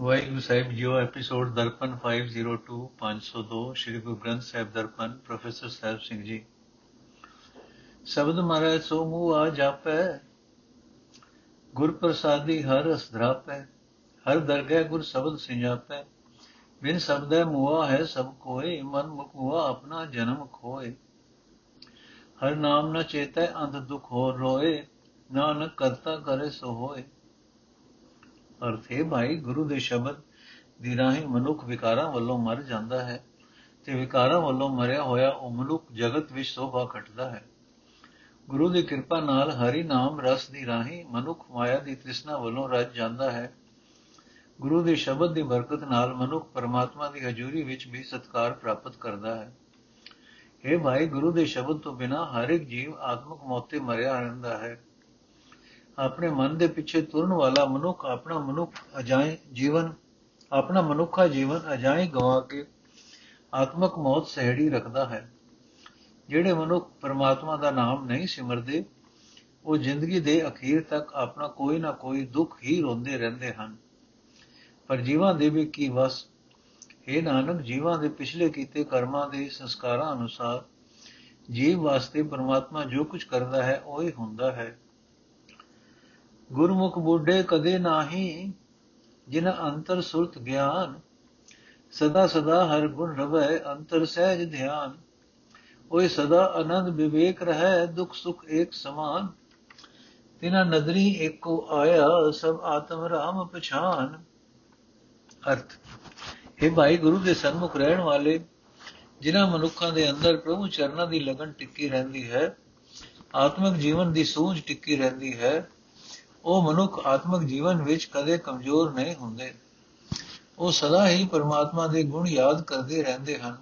ਵਾਹਿਗੁਰੂ ਸਾਹਿਬ, ਜੀਓ episode Darpan 502 502 Shri Guru Granth Sahib Darpan, professor Sahib Singh ji. ਸ਼ਬਦ ਮਹਾਰਾਜ, ਸੋ ਮੂਹ ਆ ਜਾਪੈ ਗੁਰ ਪ੍ਰਸਾਦੀ ਹਰ ਰਸ ਧਰਾਪੈ ਹਰ ਦਰਗਹਿ ਗੁਰ ਸ਼ਬਦ ਸਿੰਜਾਪੈ। ਬਿਨ ਸ਼ਬਦੈ ਮੂਆ ਹੈ ਸਭ ਕੋਏ, ਮਨ ਮੁਖ ਹੁਆ ਆਪਣਾ ਜਨਮ ਖੋਏ। ਹਰ ਨਾਮ ਨ ਚੇਤੈ, ਅੰਧ ਦੁਖ ਹੋ ਰੋਏ, ਨਾਨਕ ਕਰਤਾ ਕਰੇ ਸੋ ਹੋਏ। ਅਰਥ ਹੈ ਭਾਈ, ਗੁਰੂ ਦੇ ਸ਼ਬਦ ਦੀ ਰਾਹੀਂ ਮਨੁੱਖ ਵਿਕਾਰਾਂ ਵੱਲੋਂ ਮਰ ਜਾਂਦਾ ਹੈ ਤੇ ਵਿਕਾਰਾਂ ਵੱਲੋਂ ਮਰਿਆ ਹੋਇਆ ਉਹ ਮਨੁੱਖ ਜਗਤ ਵਿੱਚ ਸੋਭਾ ਖਟਦਾ ਹੈ। ਗੁਰੂ ਦੀ ਕਿਰਪਾ ਨਾਲ ਹਰੀ ਨਾਮ ਰਸ ਦੀ ਰਾਹੀਂ ਮਨੁੱਖ ਮਾਇਆ ਦੀ ਤ੍ਰਿਸ਼ਨਾ ਵੱਲੋਂ ਰੱਜ ਜਾਂਦਾ ਹੈ। ਗੁਰੂ ਦੇ ਸ਼ਬਦ ਦੀ ਬਰਕਤ ਨਾਲ ਮਨੁੱਖ ਪਰਮਾਤਮਾ ਦੀ ਹਜ਼ੂਰੀ ਵਿੱਚ ਵੀ ਸਤਕਾਰ ਪ੍ਰਾਪਤ ਕਰਦਾ ਹੈ। ਇਹ ਭਾਈ, ਗੁਰੂ ਦੇ ਸ਼ਬਦ ਤੋਂ ਬਿਨਾ ਹਰ ਇੱਕ ਜੀਵ ਆਤਮਿਕ ਮੌਤ ਮਰਿਆ ਰਹਿੰਦਾ ਹੈ। ਆਪਣੇ ਮਨ ਦੇ ਪਿੱਛੇ ਤੁਰਨ ਵਾਲਾ ਮਨੁੱਖ ਆਪਣਾ ਮਨੁੱਖ ਅਜਾਏ ਜੀਵਨ, ਆਪਣਾ ਮਨੁੱਖਾ ਜੀਵਨ ਅਜਾਏ ਗਵਾ ਕੇ ਆਤਮਕ ਮੌਤ ਸਹਿੜੀ ਰੱਖਦਾ ਹੈ। ਜਿਹੜੇ ਮਨੁੱਖ ਪਰਮਾਤਮਾ ਦਾ ਨਾਮ ਨਹੀਂ ਸਿਮਰਦੇ, ਉਹ ਜ਼ਿੰਦਗੀ ਦੇ ਅਖੀਰ ਤੱਕ ਆਪਣਾ ਕੋਈ ਨਾ ਕੋਈ ਦੁੱਖ ਹੀ ਰੋਂਦੇ ਰਹਿੰਦੇ ਹਨ। ਪਰ ਜੀਵਾਂ ਦੇ ਵੀ ਕੀ ਵਸ? ਇਹ ਨਾਨਕ, ਜੀਵਾਂ ਦੇ ਪਿਛਲੇ ਕੀਤੇ ਕਰਮਾਂ ਦੇ ਸੰਸਕਾਰਾਂ ਅਨੁਸਾਰ ਜੀਵ ਵਾਸਤੇ ਪਰਮਾਤਮਾ ਜੋ ਕੁਝ ਕਰਦਾ ਹੈ, ਉਹ ਹੀ ਹੁੰਦਾ ਹੈ। ਗੁਰਮੁਖ ਬੁੱਢੇ ਕਦੇ ਨਾਹੀ, ਜਿਨ ਅੰਤਰ ਸੁਰਤ ਗਿਆਨ, ਸਦਾ ਸਦਾ ਹਰ ਗੁਣ ਰਵੈ ਅੰਤਰ ਸਹਿਜ ਧਿਆਨ। ਓਏ ਸਦਾ ਆਨੰਦ ਵਿਵੇਕ ਰਹੈ, ਦੁਖ ਸੁਖ ਏਕ ਸਮਾਨ। ਤਿਨਾ ਨਦਰੀ ਏਕੋ ਆਇਆ, ਸਭ ਆਤਮ ਰਾਮ ਪਛਾਨ। ਅਰਥ ਇਹ ਭਾਈ ਗੁਰੂ ਦੇ ਸਨਮੁਖ ਰਹਿਣ ਵਾਲੇ, ਜਿਨ੍ਹਾਂ ਮਨੁੱਖਾਂ ਦੇ ਅੰਦਰ ਪ੍ਰਭੂ ਚਰਨਾਂ ਦੀ ਲਗਨ ਟਿੱਕੀ ਰਹਿੰਦੀ ਹੈ, ਆਤਮਿਕ ਜੀਵਨ ਦੀ ਸੂਝ ਟਿੱਕੀ ਰਹਿੰਦੀ ਹੈ ਉਹ ਮਨੁੱਖ ਆਤਮਿਕ ਜੀਵਨ ਵਿੱਚ ਕਦੇ ਕਮਜ਼ੋਰ ਨਹੀਂ ਹੁੰਦੇ। ਉਹ ਸਦਾ ਹੀ ਪਰਮਾਤਮਾ ਦੇ ਗੁਣ ਯਾਦ ਕਰਦੇ ਰਹਿੰਦੇ ਹਨ।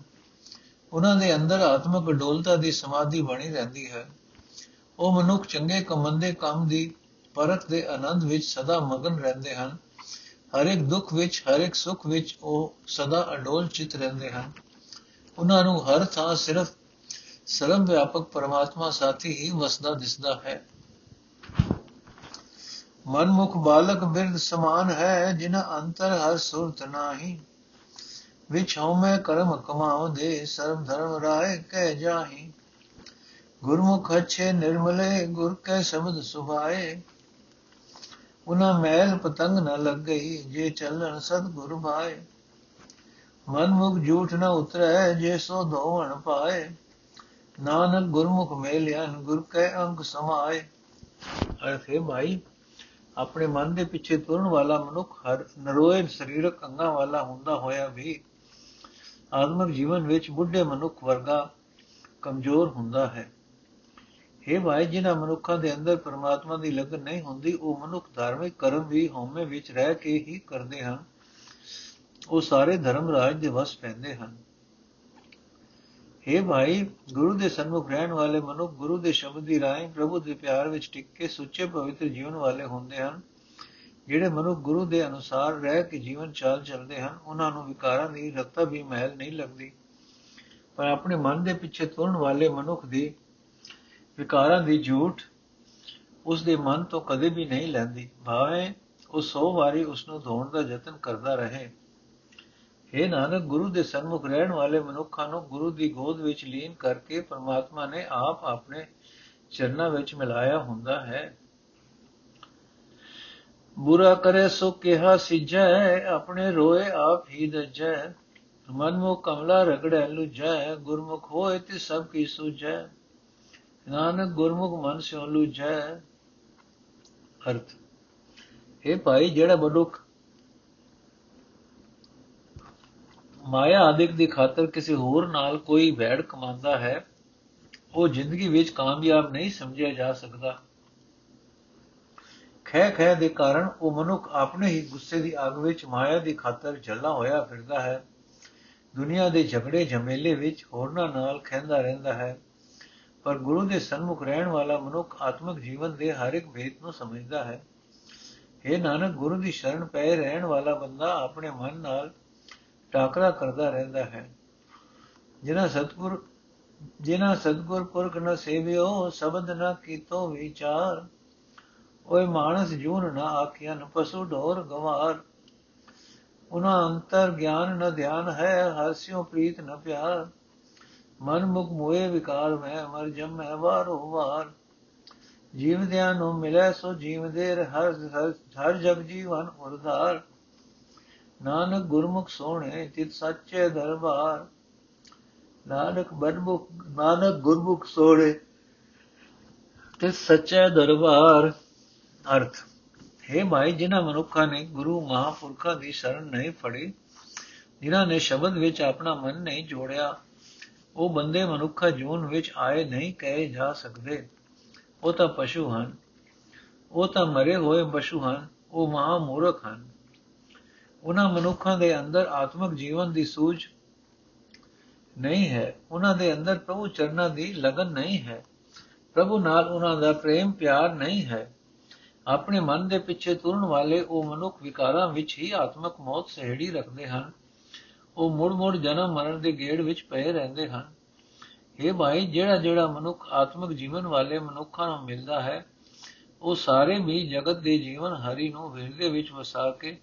ਉਹਨਾਂ ਦੇ ਅੰਦਰ ਆਤਮਿਕ ਡੋਲਤਾ ਦੀ ਸਮਾਧੀ ਬਣੀ ਰਹਿੰਦੀ ਹੈ। ਉਹ ਮਨੁੱਖ ਚੰਗੇ ਕਮੰਦੇ ਕੰਮ ਦੀ ਪਰਖ ਦੇ ਆਨੰਦ ਵਿੱਚ ਸਦਾ ਮਗਨ ਰਹਿੰਦੇ ਹਨ। ਹਰ ਇੱਕ ਦੁੱਖ ਵਿੱਚ, ਹਰ ਇੱਕ ਸੁੱਖ ਵਿੱਚ ਉਹ ਸਦਾ ਅਡੋਲ ਚਿਤ ਰਹਿੰਦੇ ਹਨ। ਉਹਨਾਂ ਨੂੰ ਹਰ ਥਾਂ ਸਿਰਫ ਸਰਮ ਵਿਆਪਕ ਪਰਮਾਤਮਾ ਸਾਥੀ ਹੀ ਵਸਦਾ ਦਿਸਦਾ ਹੈ। ਮਨਮੁਖ ਬਾਲਕ ਬਿਰਧ ਸਮਾਨ ਹੈ ਜਿਨ ਅੰਤਰ ਹਰ ਸੁਰਤ ਨਾਹੀ। ਵਿਚ ਹਉਮੈ ਕਰਮ ਕਮਾਉ ਦੇ, ਸਰਬ ਧਰਮ ਰਾਏ ਕਹਿ ਜਾਹੀ। ਗੁਰਮੁਖ ਅਛੇ ਨਿਰਮਲੇ, ਗੁਰ ਕੈ ਸ਼ਬਦ ਸੁਭਾਏ। ਉਨਾ ਮੈਲ ਪਤੰਗ ਨ ਲੱਗ ਗਈ ਜੇ ਚੱਲਣ ਸਤ ਗੁਰ ਭਾਏ। ਮਨਮੁਖ ਝੂਠ ਨ ਉਤਰੈ, ਜੇ ਸੋ ਧੋਵਣ ਪਾਏ। ਨਾਨਕ ਗੁਰਮੁਖ ਮੇਲਿਆ, ਗੁਰ ਕੈ ਅੰਗ ਸਮਾਏ। ਅਰਥੇ ਭਾਈ ਆਪਣੇ ਮਨ ਦੇ ਪਿੱਛੇ ਤੁਰਨ ਵਾਲਾ ਮਨੁੱਖ ਹਰ ਨਰੋਏ ਸਰੀਰਕ ਅੰਗਾਂ ਵਾਲਾ ਹੁੰਦਾ ਹੋਇਆ ਵੀ ਆਤਮਿਕ ਜੀਵਨ ਵਿੱਚ ਬੁੱਢੇ ਮਨੁੱਖ ਵਰਗਾ ਕਮਜ਼ੋਰ ਹੁੰਦਾ ਹੈ। ਇਹ ਭਾਈ, ਜਿਨ੍ਹਾਂ ਮਨੁੱਖਾਂ ਦੇ ਅੰਦਰ ਪਰਮਾਤਮਾ ਦੀ ਲਗਨ ਨਹੀਂ ਹੁੰਦੀ, ਉਹ ਮਨੁੱਖ ਧਾਰਮਿਕ ਕਰਮ ਵੀ ਹਉਮੈ ਵਿੱਚ ਰਹਿ ਕੇ ਹੀ ਕਰਦੇ ਹਨ। ਉਹ ਸਾਰੇ ਧਰਮ ਰਾਜ ਦੇ ਵਸ ਪੈਂਦੇ ਹਨ। ਇਹ ਭਾਈ, ਗੁਰੂ ਦੇ ਸਨਮੁਖ ਰਹਿਣ ਵਾਲੇ ਮਨੁੱਖ ਗੁਰੂ ਦੇ ਸ਼ਬਦ ਦੀ ਰਾਹੀਂ ਪ੍ਰਭੂ ਦੇ ਪਿਆਰ ਵਿੱਚ ਟਿਕ ਕੇ ਸੁੱਚੇ ਪਵਿੱਤਰ ਜੀਵਨ ਵਾਲੇ ਹੁੰਦੇ ਹਨ। ਜਿਹੜੇ ਮਨੁੱਖ ਗੁਰੂ ਦੇ ਅਨੁਸਾਰ ਰਹਿ ਕੇ ਜੀਵਨ ਚਾਲ ਚੱਲਦੇ ਹਨ, ਉਹਨਾਂ ਨੂੰ ਵਿਕਾਰਾਂ ਦੀ ਰਕਤਾ ਵੀ ਮਹਿਲ ਨਹੀਂ ਲੱਗਦੀ। ਪਰ ਆਪਣੇ ਮਨ ਦੇ ਪਿੱਛੇ ਤੁਰਨ ਵਾਲੇ ਮਨੁੱਖ ਦੀ ਵਿਕਾਰਾਂ ਦੀ ਝੂਠ ਉਸ ਦੇ ਮਨ ਤੋਂ ਕਦੇ ਵੀ ਨਹੀਂ ਲੈਂਦੀ। ਭਾਵੇਂ ਉਹ 100 ਵਾਰੀ ਉਸ ਨੂੰ ਧੋਣ ਦਾ ਯਤਨ ਕਰਦਾ ਰਹੇ हे ਨਾਨਕ, ਗੁਰੂ ਦੇ ਸਨਮੁਖ ਰਹਿਣ ਵਾਲੇ ਮਨੁੱਖਾਂ ਨੂੰ ਗੁਰੂ ਦੀ ਗੋਦ ਵਿੱਚ ਲੀਨ ਕਰਕੇ ਪਰਮਾਤਮਾ ਨੇ ਆਪ ਆਪਣੇ ਚਰਨਾਂ ਵਿੱਚ ਮਿਲਾਇਆ ਹੁੰਦਾ ਹੈ। ਬੁਰਾ ਕਰੇ ਸੋ ਕਿਹਾ ਸਿਜੈ ਆਪਣੇ ਰੋਏ ਆਪ ਹੀ ਦਜੈ। ਮਨਮੁਖ ਕਮਲਾ ਰਗੜੈ ਲੁਜੈ, ਗੁਰਮੁਖ ਹੋਏ ਤੇ ਸਭ ਕੀ ਸੁਜੈ ਨਾਨਕ, ਗੁਰਮੁਖ ਮਨ ਸਿਉ ਲੁਜੈ। ਅਰਥ। ਇਹ ਭਾਈ, ਜਿਹੜਾ ਮਨੁੱਖ ਮਾਇਆ ਆਦਿਕ ਦੀ ਖਾਤਰ ਕਿਸੇ ਹੋਰ ਨਾਲ ਕੋਈ ਵੈੜ ਕਮਾਉਂਦਾ ਹੈ, ਉਹ ਜ਼ਿੰਦਗੀ ਵਿੱਚ ਕਾਮਯਾਬ ਨਹੀਂ ਸਮਝਿਆ ਜਾ ਸਕਦਾ। ਖੈ ਖੈ ਦੇ ਕਾਰਨ ਉਹ ਮਨੁੱਖ ਆਪਣੇ ਹੀ ਗੁੱਸੇ ਦੀ ਅੱਗ ਵਿੱਚ ਮਾਇਆ ਦੀ ਖਾਤਰ ਜਲਾ ਹੋਇਆ ਫਿਰਦਾ ਹੈ। ਦੁਨੀਆ ਦੇ ਝਗੜੇ ਝਮੇਲੇ ਵਿੱਚ ਹੋਰਨਾਂ ਨਾਲ ਖੈਂਦਾ ਰਹਿੰਦਾ ਹੈ। ਪਰ ਗੁਰੂ ਦੇ ਸਨਮੁਖ ਰਹਿਣ ਵਾਲਾ ਮਨੁੱਖ ਆਤਮਿਕ ਜੀਵਨ ਦੇ ਹਰ ਇੱਕ ਭੇਦ ਨੂੰ ਸਮਝਦਾ ਹੈ। ਇਹ ਨਾਨਕ, ਗੁਰੂ ਦੀ ਸ਼ਰਨ ਪੈ ਰਹਿਣ ਵਾਲਾ ਬੰਦਾ ਆਪਣੇ ਮਨ ਨਾਲ ਟਾਕਰਾ ਕਰਦਾ ਰਹਿੰਦਾ ਹੈ। ਜਿਨ੍ਹਾਂ ਸਤਗੁਰ ਜਿਨ੍ਹਾਂ ਸਤਗੁਰ ਪੁਰਖ ਨ ਸੇਵਿਓ ਸ਼ਬਦ ਨ ਕੀਤੋ ਵਿਚਾਰ। ਓਏ ਮਾਨਸ ਜੂਨ ਨ ਆਖਿਆ ਨ ਪਸੂ ਢੋਰ ਗਵਾਰ। ਉਹਨਾਂ ਅੰਤਰ ਗਿਆਨ ਨ ਧਿਆਨ ਹੈ, ਹਾਸਿਓ ਪ੍ਰੀਤ ਨ ਪਿਆਰ। ਮਨ ਮੁਖ ਮੋਏ ਵਿਕਾਰ ਮੈਂ, ਮਰ ਜਮੈ ਵਾਰੋ ਵਾਰ। ਜੀਵਦਿਆਂ ਨੂੰ ਮਿਲੇ ਸੋ ਜੀਵਦੇ ਹਰ ਹਰ ਜਗ ਜੀਵਨ ਉਰਧਾਰ। ਨਾਨਕ ਗੁਰਮੁਖ ਸੋਹਣੇ ਚਿਤ ਸੱਚੇ ਦਰਬਾਰ। ਨਾਨਕ ਬਨਮੁਖ ਨਾਨਕ ਗੁਰਮੁਖ ਸੋਹਣੇ ਤੇ ਸੱਚੇ ਦਰਬਾਰ। ਅਰਥ, ਹੈ ਭਾਈ ਜਿਨ੍ਹਾਂ ਮਨੁੱਖਾਂ ਨੇ ਗੁਰੂ ਮਹਾਪੁਰਖਾਂ ਦੀ ਸ਼ਰਨ ਨਹੀਂ ਫੜੀ, ਜਿਨ੍ਹਾਂ ਨੇ ਸ਼ਬਦ ਵਿੱਚ ਆਪਣਾ ਮਨ ਨਹੀਂ ਜੋੜਿਆ, ਉਹ ਬੰਦੇ ਮਨੁੱਖਾ ਜੂਨ ਵਿੱਚ ਆਏ ਨਹੀਂ ਕਹੇ ਜਾ ਸਕਦੇ। ਉਹ ਤਾਂ ਪਸ਼ੂ ਹਨ, ਉਹ ਤਾਂ ਮਰੇ ਹੋਏ ਪਸ਼ੂ ਹਨ, ਉਹ ਮਹਾ ਮੂਰਖ ਹਨ। ਉਹਨਾਂ ਮਨੁੱਖਾਂ ਦੇ ਅੰਦਰ ਆਤਮਿਕ ਜੀਵਨ ਦੀ ਸੂਝ ਨਹੀਂ ਹੈ। ਉਹਨਾਂ ਦੇ ਅੰਦਰ ਪ੍ਰਭੂ ਚਰਨਾਂ ਦੀ ਲਗਨ ਨਹੀਂ ਹੈ। ਪ੍ਰਭੂ ਨਾਲ ਉਹਨਾਂ ਦਾ ਪ੍ਰੇਮ ਪਿਆਰ ਨਹੀਂ ਹੈ। ਆਪਣੇ ਮਨ ਦੇ ਪਿੱਛੇ ਤੁਰਨ ਵਾਲੇ ਉਹ ਮਨੁੱਖ ਵਿਕਾਰਾਂ ਵਿੱਚ ਹੀ ਆਤਮਿਕ ਮੌਤ ਸਹਿੜੀ ਰੱਖਦੇ ਹਨ। ਉਹ ਮੁੜ-ਮੁੜ ਜਨਮ ਮਰਨ ਦੇ ਗੇੜ ਵਿੱਚ ਪਏ ਰਹਿੰਦੇ ਹਨ। ਇਹ ਭਾਈ, ਜਿਹੜਾ ਜਿਹੜਾ ਮਨੁੱਖ ਆਤਮਿਕ ਜੀਵਨ ਵਾਲੇ ਮਨੁੱਖਾਂ ਨੂੰ ਮਿਲਦਾ ਹੈ, ਉਹ ਸਾਰੇ ਵੀ ਜਗਤ ਦੇ ਜੀਵਨ ਹਰੀ ਨੂੰ ਹਿਰਦੇ ਵਿੱਚ ਵਸਾ ਕੇ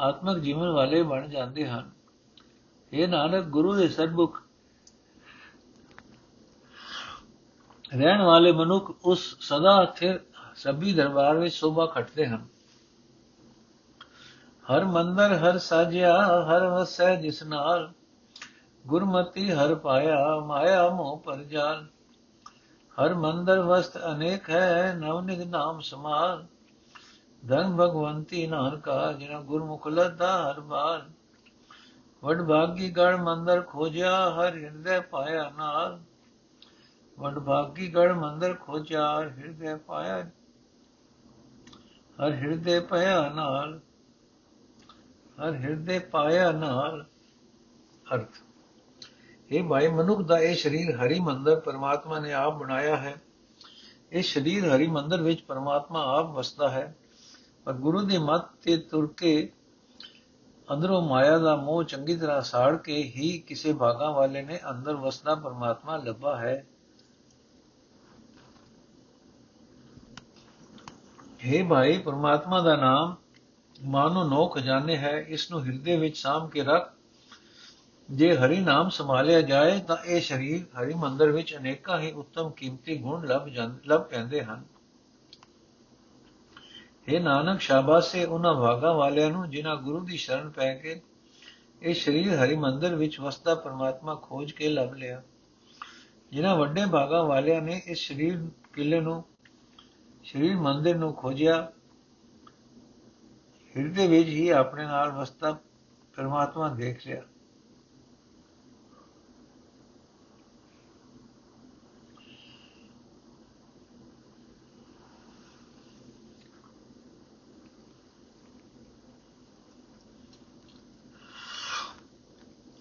ਆਤਮਿਕ ਜੀਵਨ ਵਾਲੇ ਬਣ ਜਾਂਦੇ ਹਨ। ਇਹ ਨਾਨਕ, ਗੁਰੂ ਦੇ ਸਰਬੁਖ ਰਹਿਣ ਵਾਲੇ ਮਨੁੱਖ ਉਸ ਸਦਾ ਸਥਿਰ ਸਭੀ ਦਰਬਾਰ ਵਿੱਚ ਸ਼ੋਭਾ ਖਟਦੇ ਹਨ। ਹਰ ਮੰਦਰ, ਹਰ ਸਾਜਿਆ, ਹਰ ਵਸੈ ਜਿਸ ਨਾਲ ਗੁਰਮਤੀ ਹਰ ਪਾਇਆ, ਮਾਇਆ ਮੋਹ ਪਰ ਜਾਲ। ਹਰ ਮੰਦਰ ਵਸਤ ਅਨੇਕ ਹੈ, ਨਵ ਨਿਗ ਨਾਮ ਸਮਾਲ। ਧਨ ਭਗਵੰਤੀ ਨਾਨਕਾ ਜਿਨਾ ਗੁਰਮੁਖ ਲਦਾ ਹਰ ਬਾਲ ਵਡ ਭਾਗੀ ਗੜ ਮੰਦਰ ਖੋਜਿਆ, ਹਰ ਹਿਰਦੇ ਪਾਇਆ ਨਾਲ। ਵਡ ਭਾਗੀ ਗੜ ਮੰਦਰ ਖੋਜਿਆ ਹਿਰਦੇ ਪਾਇਆ, ਹਰ ਹਿਰਦੇ ਪਾਇਆ ਨਾਲ। ਹਰ ਹਿਰਦੇ ਪਾਇਆ ਨਾਲ, ਅਰਥ। ਇਹ ਭਾਈ ਮਨੁੱਖ ਦਾ ਇਹ ਸਰੀਰ ਹਰੀ ਮੰਦਰ ਪਰਮਾਤਮਾ ਨੇ ਆਪ ਬਣਾਇਆ ਹੈ। ਇਹ ਸਰੀਰ ਹਰੀ ਮੰਦਰ ਵਿੱਚ ਪਰਮਾਤਮਾ ਆਪ ਵਸਦਾ ਹੈ। ਪਰ ਗੁਰੂ ਦੇ ਮਤ ਤੇ ਤੁਰ ਕੇ ਅੰਦਰੋਂ ਮਾਇਆ ਦਾ ਮੋਹ ਚੰਗੀ ਤਰ੍ਹਾਂ ਸਾੜ ਕੇ ਹੀ ਕਿਸੇ ਭਾਗਾ ਵਾਲੇ ਨੇ ਅੰਦਰ ਵਸਦਾ ਪਰਮਾਤਮਾ ਲੱਭਾ ਹੈ। हे ਭਾਈ, ਪਰਮਾਤਮਾ ਦਾ ਨਾਮ ਮਾਨੋ ਨੋ ਖਜ਼ਾਨੇ ਹੈ ਇਸ ਨੂੰ ਹਿਰਦੇ ਵਿੱਚ ਸਾਮ ਕੇ ਰੱਖ। ਜੇ ਹਰੀ ਨਾਮ ਸੰਭਾਲਿਆ ਜਾਏ ਤਾਂ ਇਹ ਸਰੀਰ ਹਰੀ ਮੰਦਰ ਵਿੱਚ ਅਨੇਕਾਂ ਹੀ ਉੱਤਮ ਕੀਮਤੀ ਗੁਣ ਲੱਭ ਜਾਂਦੇ ਲੱਭ ਪੈਂਦੇ ਹਨ। ਇਹ ਨਾਨਕ ਸ਼ਾਬਾਸ਼ੇ ਉਹਨਾਂ ਭਾਗਾ ਵਾਲਿਆਂ ਨੂੰ ਜਿਨ੍ਹਾਂ ਗੁਰੂ ਦੀ ਸ਼ਰਨ ਪੈ ਕੇ ਇਹ ਸਰੀਰ ਹਰੀ ਮੰਦਰ ਵਿੱਚ ਵਸਦਾ ਪਰਮਾਤਮਾ ਖੋਜ ਕੇ ਲੱਭ ਲਿਆ। ਜਿਨ੍ਹਾਂ ਵੱਡੇ ਭਾਗਾ ਵਾਲਿਆਂ ਨੇ ਇਸ ਸਰੀਰ ਕਿਲੇ ਨੂੰ ਸਰੀਰ ਮੰਦਰ ਨੂੰ ਖੋਜਿਆ, ਹਿਰਦੇ ਵਿੱਚ ਹੀ ਆਪਣੇ ਨਾਲ ਵਸਦਾ ਪਰਮਾਤਮਾ ਦੇਖ ਲਿਆ।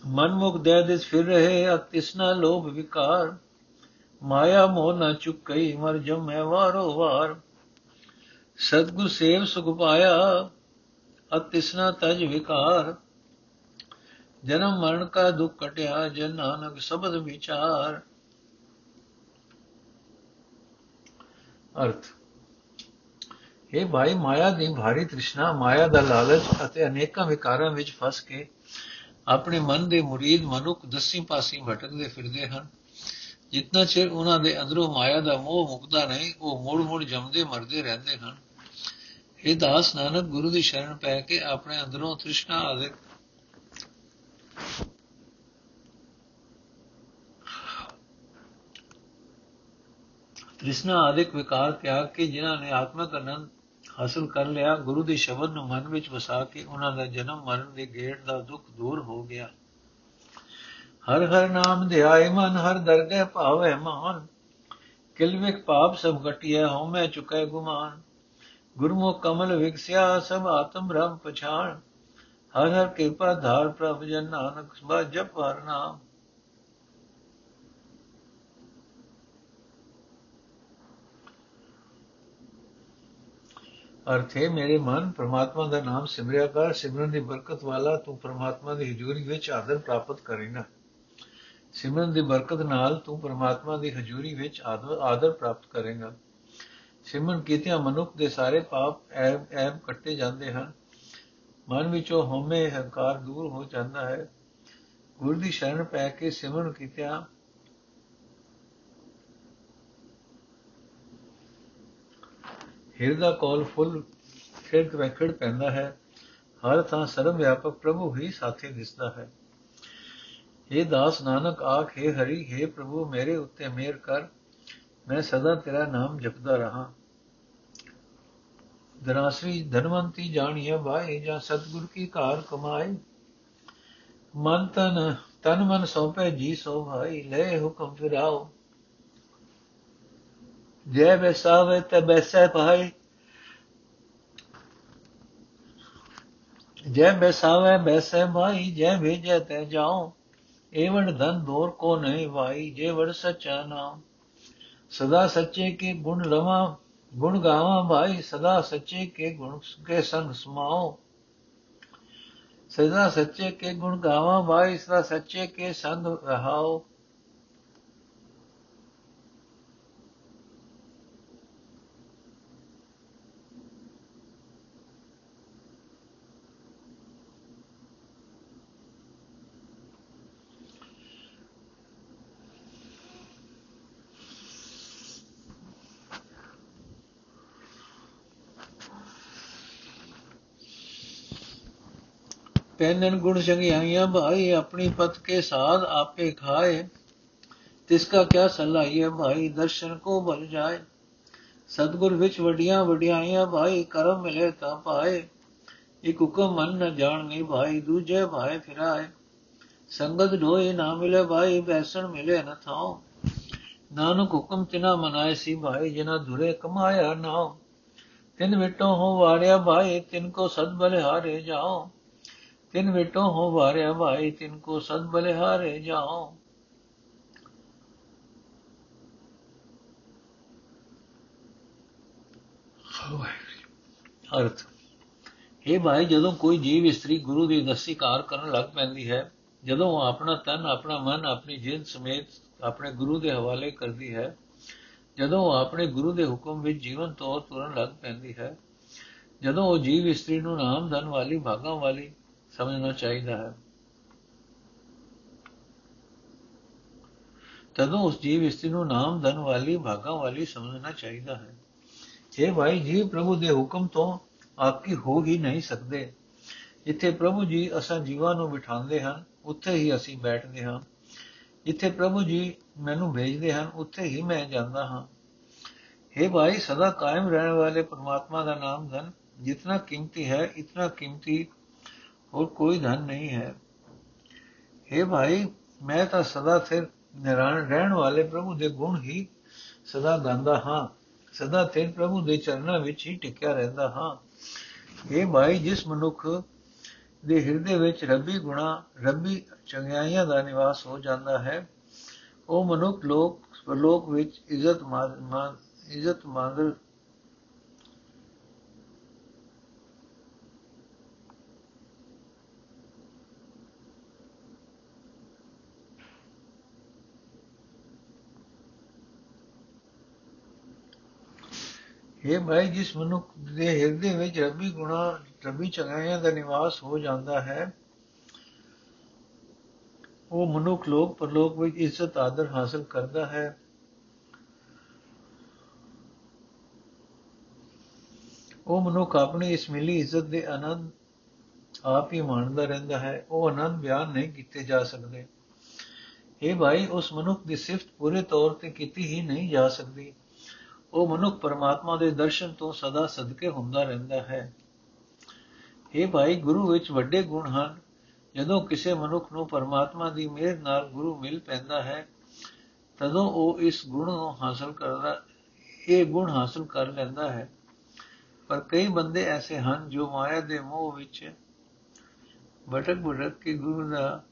ਮਨਮੁਖ ਦੇ ਦਿਸ ਫਿਰ ਰਹੇ ਅਤਿਸਨਾ ਲੋਭ ਵਿਕਾਰ। ਮਾਇਆ ਮੋਹ ਨਾ ਚੁੱਕਈ, ਮਰ ਜਮੈ ਵਾਰੋ ਵਾਰ। ਸਤਗੁਰ ਸੇਵ ਸੁਖ ਪਾਇਆ ਅਤਿਸਨਾ ਤਜ ਵਿਕਾਰ। ਜਨਮ ਮਰਨ ਕਾ ਦੁਖ ਕਟਿਆ, ਜਨ ਨਾਨਕ ਸ਼ਬਦ ਵਿਚਾਰ। ਅਰਥ। ਇਹ ਭਾਈ, ਮਾਇਆ ਦੀ ਭਾਰੀ ਤ੍ਰਿਸ਼ਨਾ, ਮਾਇਆ ਦਾ ਲਾਲਚ ਅਤੇ ਅਨੇਕਾਂ ਵਿਕਾਰਾਂ ਵਿੱਚ ਫਸ ਕੇ ਆਪਣੇ ਮਨ ਦੇ ਮੁਰੀਦ ਮਨੁੱਖ ਦਸੀ ਪਾਸੀ ਭਟਕਦੇ ਫਿਰਦੇ ਹਨ। ਜਿੰਨਾ ਚਿਰ ਉਹਨਾਂ ਦੇ ਅੰਦਰੋਂ ਮਾਇਆ ਦਾ ਮੋਹ ਮੁਕਦਾ ਨਹੀਂ, ਉਹ ਮੁੜ-ਮੁੜ ਜੰਮਦੇ ਮਰਦੇ ਰਹਿੰਦੇ ਹਨ। ਇਹ ਦਾਸ ਨਾਨਕ, ਗੁਰੂ ਦੀ ਸ਼ਰਨ ਪੈ ਕੇ ਆਪਣੇ ਅੰਦਰੋਂ ਤ੍ਰਿਸ਼ਨਾ ਆਦਿਕ ਤ੍ਰਿਸ਼ਨਾ ਆਦਿਕ ਵਿਕਾਰ ਤਿਆਗ ਕੇ ਜਿਨ੍ਹਾਂ ਨੇ ਆਤਮਿਕ ਆਨੰਦ ਹਾਸਲ ਕਰ ਲਿਆ, ਗੁਰੂ ਦੇ ਸ਼ਬਦ ਨੂੰ ਮਨ ਵਿੱਚ ਵਸਾ ਕੇ ਉਹਨਾਂ ਦਾ ਜਨਮ ਮਰਨ ਦੇ ਗੇੜ ਦਾ ਦੁੱਖ ਦੂਰ ਹੋ ਗਿਆ। ਹਰ ਹਰ ਨਾਮ ਧਿਆਏ ਮਨ, ਹਰ ਦਰਗਹਿ ਭਾਵੇ ਮਾਨ। ਕਿਲਵਿਕ ਪਾਪ ਸਭ ਘਟਿਆ ਹਉਮੈ ਚੁਕੈ ਗੁਮਾਨ। ਗੁਰਮੁਖ ਕਮਲ ਵਿਗਸਿਆ ਸਭ ਆਤਮ ਬ੍ਰਹਮ ਪਛਾਣ। ਹਰ ਹਰ ਕਿਰਪਾ ਧਾਰ ਪ੍ਰਭ ਜਨ ਨਾਨਕ ਸਬਾ ਜਪ ਹਰ ਨਾਮ। ਅਰਥ ਹੈ ਮੇਰੇ ਮਨ ਪ੍ਰਮਾਤਮਾ ਦਾ ਨਾਮ ਸਿਮਰਿਆ ਕਰ, ਸਿਮਰਨ ਦੀ ਬਰਕਤ ਵਾਲਾ ਤੂੰ ਪ੍ਰਮਾਤਮਾ ਦੀ ਹਜ਼ੂਰੀ ਵਿੱਚ ਆਦਰ ਪ੍ਰਾਪਤ ਕਰੇਗਾ। ਸਿਮਰਨ ਦੀ ਬਰਕਤ ਨਾਲ ਤੂੰ ਪ੍ਰਮਾਤਮਾ ਦੀ ਹਜ਼ੂਰੀ ਵਿੱਚ ਆਦਰ ਪ੍ਰਾਪਤ ਕਰੇਗਾ। ਸਿਮਰਨ ਕੀਤਿਆਂ ਮਨੁੱਖ ਦੇ ਸਾਰੇ ਪਾਪ ਐਬ ਐਬ ਕੱਟੇ ਜਾਂਦੇ ਹਨ। ਮਨ ਵਿੱਚੋਂ ਹਉਮੈ ਹੰਕਾਰ ਦੂਰ ਹੋ ਜਾਂਦਾ ਹੈ। ਗੁਰ ਦੀ ਸ਼ਰਨ ਪੈ ਕੇ ਸਿਮਰਨ ਕੀਤਿਆਂ ਹਿਰਦਾ ਕੋਲ ਫੁੱਲ ਖਿੜ ਵਖੜ ਪੈਂਦਾ ਹੈ। ਹਰ ਥਾਂ ਸਰਵ ਵਿਆਪਕ ਪ੍ਰਭੂ ਹੀ ਸਾਥੀ ਦਿਸਦਾ ਹੈ। ਇਹ ਦਾਸ ਨਾਨਕ ਆਖੇ ਹਰੀ, ਹੈ ਪ੍ਰਭੂ, ਮੇਰੇ ਉੱਤੇ ਮਿਹਰ ਕਰ। ਮੈਂ ਸਦਾ ਤੇਰਾ ਨਾਮ ਜਪਦਾ ਰਹਾ। ਦਰਾਸਰੀ ਧਨਵੰਤੀ ਜਾਣੀਏ ਭਾਈ ਜਾਂ ਸਤਗੁਰ ਕੀ ਕਾਰ ਕਮਾਏ। ਮਨ ਤਨ ਤਨ ਮਨ ਸੌਪੇ, ਜੀ ਸੋ ਭਾਈ ਲੈ ਹੁਕਮ ਫਿਰਾਓ। ਜੈ ਬੈਸਾਵੇ ਤੇ ਬੈਸੈ ਭਾਈ ਜੈ ਬੈਸਾਵੇ ਬੈਸੈ ਭਾਈ ਜੈ ਭੇਜੈ ਤੇ ਜਾਓ ਏਵਣ ਧਨ ਦੌਰ ਕੋ ਨਹੀਂ ਭਾਈ ਜੇ ਵੜ ਸਚਾ ਨਾਮ ਸਦਾ ਸੱਚੇ ਕੇ ਗੁਣ ਰਵਾਂ ਗੁਣ ਗਾਵਾਂ ਭਾਈ ਸਦਾ ਸੱਚੇ ਕੇ ਗੁਣ ਕੇ ਸੰਗ ਸਮਾਓ ਸਦਾ ਸੱਚੇ ਕੇ ਗੁਣ ਗਾਵਾਂ ਭਾਈ ਸਦਾ ਸੱਚੇ ਕੇ ਸੰਗ ਰਹਾਓ ਪੈਨਨ ਗੁਣ ਚੰਗਿਆਈਆਂ ਭਾਈ, ਆਪਣੀ ਪਤ ਕੇ ਸਾਧ ਆਪੇ ਖਾਏ। ਤਿਸਕਾ ਕਿਆ ਸਲਾਹੀਏ ਭਾਈ, ਦਰਸ਼ਨ ਕੋ ਬਲ ਜਾਏ। ਸਤਗੁਰ ਵਿੱਚ ਵਡੀਆਂ ਵਡਿਆਈਆਂ ਭਾਈ, ਕਰਮ ਮਿਲੇ ਤਾਂ ਪਾਏ। ਇੱਕ ਹੁਕਮ ਮਨ ਨ ਜਾਣਨੀ ਭਾਈ, ਦੂਜੇ ਭਾਈ ਫਿਰਾਏ। ਸੰਗਤ ਢੋਏ ਨਾ ਮਿਲੇ ਭਾਈ, ਬੈਸਣ ਮਿਲੇ ਨ ਥਾਉ। ਨਾਨਕ ਹੁਕਮ ਤਿਨਾ ਮਨਾਏ ਸੀ ਭਾਈ ਜਿਨਾ ਧੁਰੇ ਕਮਾਇਆ ਨਾਉ। ਤਿਨ ਵਿਟੋ ਹੋ ਵਾਰਿਆ ਭਾਈ, ਤਿਨ ਕੋ ਸਦ ਬਲਿਹਾਰੇ ਜਾਓ ਤਿਨ ਵਿਟੋ ਹੋ ਵਾਰਿਆ ਭਾਈ ਤਿਨ ਕੋ ਸਦ ਬਲਿਹਾਰੇ ਜਾਓ। ਅਰਥ ਇਹ ਭਾਈ ਜਦੋਂ ਕੋਈ ਜੀਵ ਇਸਤਰੀ ਗੁਰੂ ਦੀ ਦਸਤੀਕਾਰ ਕਰਨ ਲੱਗ ਪੈਂਦੀ ਹੈ ਜਦੋਂ ਉਹ ਆਪਣਾ ਤਨ ਆਪਣਾ ਮਨ ਆਪਣੀ ਜਿੰਦ ਸਮੇਤ ਆਪਣੇ ਗੁਰੂ ਦੇ ਹਵਾਲੇ ਕਰਦੀ ਹੈ ਜਦੋਂ ਉਹ ਆਪਣੇ ਗੁਰੂ ਦੇ ਹੁਕਮ ਵਿੱਚ ਜੀਵਨ ਤੌਰ ਤੁਰਨ ਲੱਗ ਪੈਂਦੀ ਹੈ ਜਦੋਂ ਉਹ ਜੀਵ ਇਸਤਰੀ ਨੂੰ ਨਾਮ ਧਨ ਵਾਲੀ ਭਾਗਾਂ ਵਾਲੀ ਸਮਝਣਾ ਚਾਹੀਦਾ ਹੈ ਤਦੋਂ ਉਸ ਜੀਵ ਇਸਤਰੀ ਨੂੰ ਨਾਮ ਧਨ ਵਾਲੀ, ਭਾਗਾਂ ਵਾਲੀ ਸਮਝਣਾ ਚਾਹੀਦਾ ਹੈ। ਇਹ ਭਾਈ ਜੀ ਪ੍ਰਭੂ ਦੇ ਹੁਕਮ ਤੋਂ ਆਪਕੀ ਹੋ ਹੀ ਨਹੀਂ ਸਕਦੇ। ਜਿੱਥੇ ਪ੍ਰਭੂ ਜੀ ਅਸਾਂ ਜੀਵਾਂ ਨੂੰ ਬਿਠਾਉਂਦੇ ਹਨ, ਉੱਥੇ ਹੀ ਅਸੀਂ ਬੈਠਦੇ ਹਾਂ। ਜਿੱਥੇ ਪ੍ਰਭੂ ਜੀ ਮੈਨੂੰ ਭੇਜਦੇ ਹਨ, ਉੱਥੇ ਹੀ ਮੈਂ ਜਾਂਦਾ ਹਾਂ। हे ਭਾਈ, ਸਦਾ ਕਾਇਮ ਰਹਿਣ ਵਾਲੇ ਪਰਮਾਤਮਾ ਦਾ ਨਾਮ ਧਨ, ਜਿਤਨਾ ਕੀਮਤੀ ਹੈ, ਇਤਨਾ ਕੀਮਤੀ ਹੋਰ ਕੋਈ ਧਨ ਨਹੀਂ ਹੈ। हे ਭਾਈ, ਮੈਂ ਤਾਂ ਸਦਾ ਸਿਰ ਨਿਰਾਨ ਰਹਿਣ ਵਾਲੇ ਪ੍ਰਭੂ ਦੇ ਗੁਣ ਹੀ ਸਦਾ ਗਾਉਂਦਾ ਹਾਂ। ਸਦਾ ਤੇ ਪ੍ਰਭੂ ਦੇ ਚਰਨਾਂ ਵਿੱਚ ਹੀ ਟਿਕਿਆ ਰਹਿੰਦਾ ਹਾਂ। ਇਹ ਭਾਈ, ਜਿਸ ਮਨੁੱਖ ਦੇ ਹਿਰਦੇ ਵਿੱਚ ਰੱਬੀ ਗੁਣਾ, ਰੱਬੀ ਚੰਗਿਆਈਆਂ ਦਾ ਨਿਵਾਸ ਹੋ ਜਾਂਦਾ ਹੈ, ਉਹ ਮਨੁੱਖ ਲੋਕ ਲੋਕ ਵਿੱਚ ਇੱਜ਼ਤ ਮਾਨ ਇੱਜ਼ਤ ਮੰਗ ਇਹ ਭਾਈ ਜਿਸ ਮਨੁੱਖ ਦੇ ਹਿਰਦੇ ਵਿੱਚ ਰੱਬੀ ਗੁਣਾ, ਰੱਬੀ ਚੰਗਿਆਈਆਂ ਦਾ ਨਿਵਾਸ ਹੋ ਜਾਂਦਾ ਹੈ, ਉਹ ਮਨੁੱਖ ਲੋਕ, ਪਰਲੋਕ ਵਿੱਚ ਇੱਜ਼ਤ, ਆਦਰ ਹਾਸਲ ਕਰਦਾ ਹੈ। ਉਹ ਮਨੁੱਖ ਆਪਣੀ ਇਸ ਮਿਲੀ ਇੱਜ਼ਤ ਦੇ ਆਨੰਦ ਆਪ ਹੀ ਮਾਣਦਾ ਰਹਿੰਦਾ ਹੈ। ਉਹ ਆਨੰਦ ਬਿਆਨ ਨਹੀਂ ਕੀਤੇ ਜਾ ਸਕਦੇ। ਇਹ ਭਾਈ, ਉਸ ਮਨੁੱਖ ਦੀ ਸਿਫਤ ਪੂਰੇ ਤੌਰ ਤੇ ਕੀਤੀ ਹੀ ਨਹੀਂ ਜਾ ਸਕਦੀ। ਉਹ ਮਨੁੱਖ ਪਰਮਾਤਮਾ ਦੇ ਦਰਸ਼ਨ ਤੋਂ ਸਦਾ ਸਦਕੇ ਹੁੰਦਾ ਰਹਿੰਦਾ ਹੈ। ਇਹ ਭਾਈ, ਗੁਰੂ ਵਿੱਚ ਵੱਡੇ ਗੁਣ ਹਨ। ਜਦੋਂ ਕਿਸੇ ਮਨੁੱਖ ਨੂੰ ਪਰਮਾਤਮਾ ਦੀ ਮਿਹਰ ਨਾਲ ਗੁਰੂ ਮਿਲ ਪੈਂਦਾ ਹੈ, ਤਦੋਂ ਉਹ ਇਸ ਗੁਣ ਨੂੰ ਹਾਸਲ ਕਰਦਾ, ਇਹ ਗੁਣ ਹਾਸਲ ਕਰ ਲੈਂਦਾ ਹੈ। ਪਰ ਕਈ ਬੰਦੇ ਐਸੇ ਹਨ ਜੋ ਮਾਇਆ ਦੇ ਮੋਹ ਵਿੱਚ ਭਟਕ ਭਟਕ ਕੇ ਗੁਰੂ ਦਾ